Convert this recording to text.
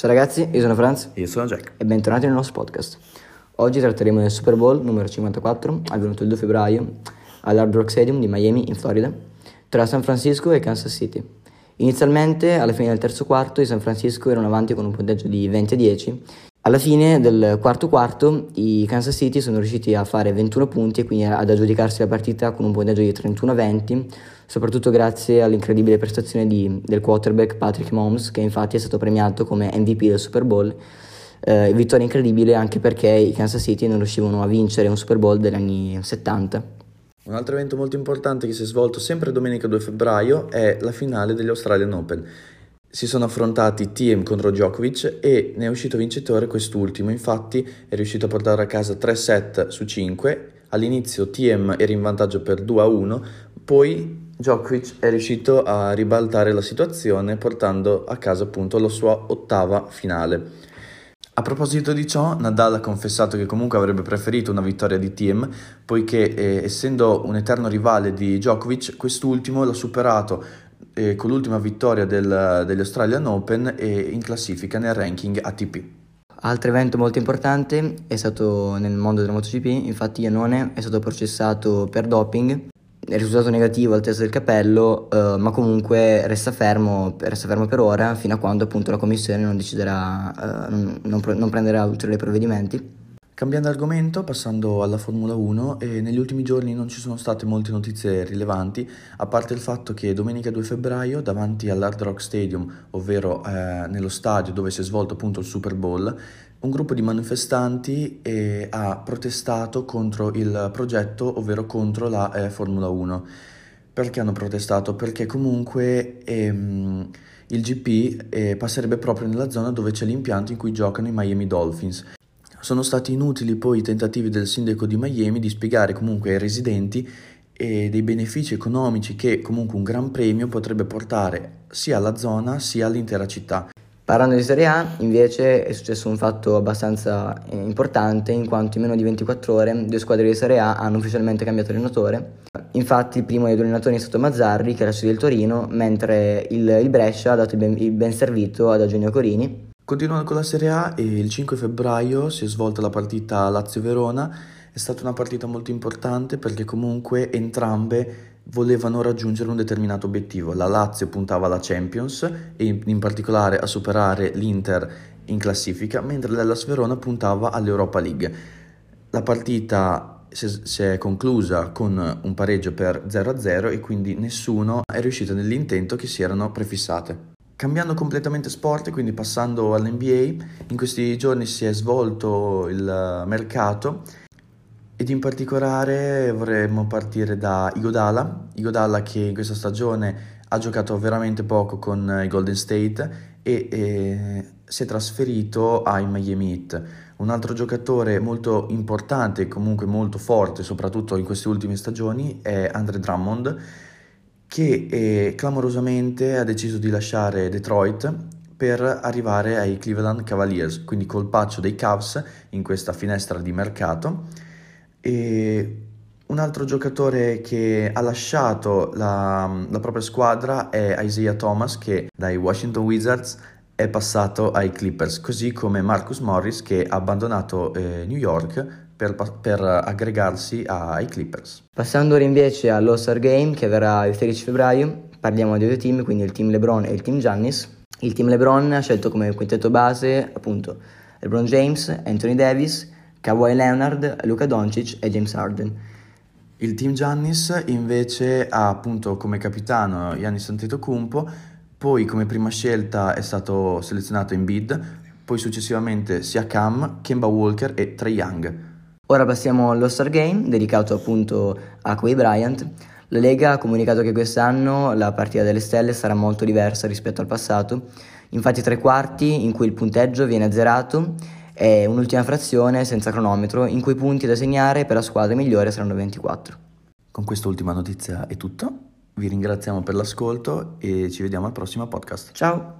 Ciao ragazzi, io sono Franz Io sono Jack. e bentornati nel nostro podcast. Oggi tratteremo del Super Bowl numero 54, avvenuto il 2 febbraio all'Hard Rock Stadium di Miami in Florida, tra San Francisco e Kansas City. Inizialmente, alla fine del terzo quarto, i San Francisco erano avanti con un punteggio di 20 a 10. Alla fine del quarto quarto, i Kansas City sono riusciti a fare 21 punti e quindi ad aggiudicarsi la partita con un punteggio di 31 a 20, soprattutto grazie all'incredibile prestazione di, del quarterback Patrick Mahomes, che infatti è stato premiato come MVP del Super Bowl. Eh, vittoria incredibile anche perché i Kansas City non riuscivano a vincere un Super Bowl degli anni 70. Un altro evento molto importante che si è svolto sempre domenica 2 febbraio è la finale degli Australian Open. Si sono affrontati Thiem contro Djokovic e ne è uscito vincitore quest'ultimo, infatti è riuscito a portare a casa 3 set su 5. All'inizio Thiem era in vantaggio per 2 a 1, poi Djokovic è riuscito a ribaltare la situazione portando a casa appunto la sua ottava finale. A proposito di ciò, Nadal ha confessato che comunque avrebbe preferito una vittoria di Thiem, poiché eh, essendo un eterno rivale di Djokovic, quest'ultimo l'ha superato eh, con l'ultima vittoria del, degli Australian Open e in classifica nel ranking ATP. Altro evento molto importante è stato nel mondo della MotoGP, infatti Iannone è stato processato per doping è risultato negativo al test del capello, uh, ma comunque resta fermo, resta fermo, per ora fino a quando appunto la commissione non deciderà, uh, non, non, non, prenderà ulteriori provvedimenti. Cambiando argomento, passando alla Formula 1, eh, negli ultimi giorni non ci sono state molte notizie rilevanti, a parte il fatto che domenica 2 febbraio, davanti all'Hard Rock Stadium, ovvero eh, nello stadio dove si è svolto appunto il Super Bowl, un gruppo di manifestanti eh, ha protestato contro il progetto, ovvero contro la eh, Formula 1. Perché hanno protestato? Perché comunque ehm, il GP eh, passerebbe proprio nella zona dove c'è l'impianto in cui giocano i Miami Dolphins. Sono stati inutili poi i tentativi del sindaco di Miami di spiegare comunque ai residenti eh, dei benefici economici che comunque un gran premio potrebbe portare sia alla zona sia all'intera città. Parlando di Serie A, invece, è successo un fatto abbastanza eh, importante, in quanto in meno di 24 ore due squadre di Serie A hanno ufficialmente cambiato allenatore. Infatti, il primo dei due allenatori è stato Mazzarri, che era del Torino, mentre il, il, Brescia ha dato il ben, il ben servito ad Eugenio Corini. Continuando con la Serie A, il 5 febbraio si è svolta la partita Lazio-Verona. È stata una partita molto importante perché comunque entrambe volevano raggiungere un determinato obiettivo. La Lazio puntava alla Champions e in particolare a superare l'Inter in classifica, mentre l'Ellas Verona puntava all'Europa League. La partita si è conclusa con un pareggio per 0-0 e quindi nessuno è riuscito nell'intento che si erano prefissate. Cambiando completamente sport, quindi passando all'NBA, in questi giorni si è svolto il mercato ed in particolare vorremmo partire da Igodala, Igodala che in questa stagione ha giocato veramente poco con i Golden State e, e si è trasferito ai Miami Heat. Un altro giocatore molto importante e comunque molto forte, soprattutto in queste ultime stagioni, è Andre Drummond, che eh, clamorosamente ha deciso di lasciare Detroit per arrivare ai Cleveland Cavaliers, quindi colpaccio dei Cavs in questa finestra di mercato. E un altro giocatore che ha lasciato la, la, propria squadra è Isaiah Thomas che dai Washington Wizards è passato ai Clippers, così come Marcus Morris che ha abbandonato eh, New York per, per aggregarsi ai Clippers. Passando ora invece all'All-Star Game che verrà il 13 febbraio, parliamo di due team, quindi il team LeBron e il team Giannis. Il team LeBron ha scelto come quintetto base appunto LeBron James, Anthony Davis, Kawhi Leonard, Luca Doncic e James Harden. Il team Giannis invece ha appunto come capitano Giannis Antetokounmpo, poi come prima scelta è stato selezionato Embiid, poi successivamente sia Cam, Kemba Walker e Trey Young. Ora passiamo all'All-Star Game, dedicato appunto a Kobe Bryant. La Lega ha comunicato che quest'anno la partita delle stelle sarà molto diversa rispetto al passato, infatti tre quarti in cui il punteggio viene azzerato e un'ultima frazione senza cronometro in cui i punti da segnare per la squadra migliore saranno 24. Con quest'ultima notizia è tutto, vi ringraziamo per l'ascolto e ci vediamo al prossimo podcast. Ciao!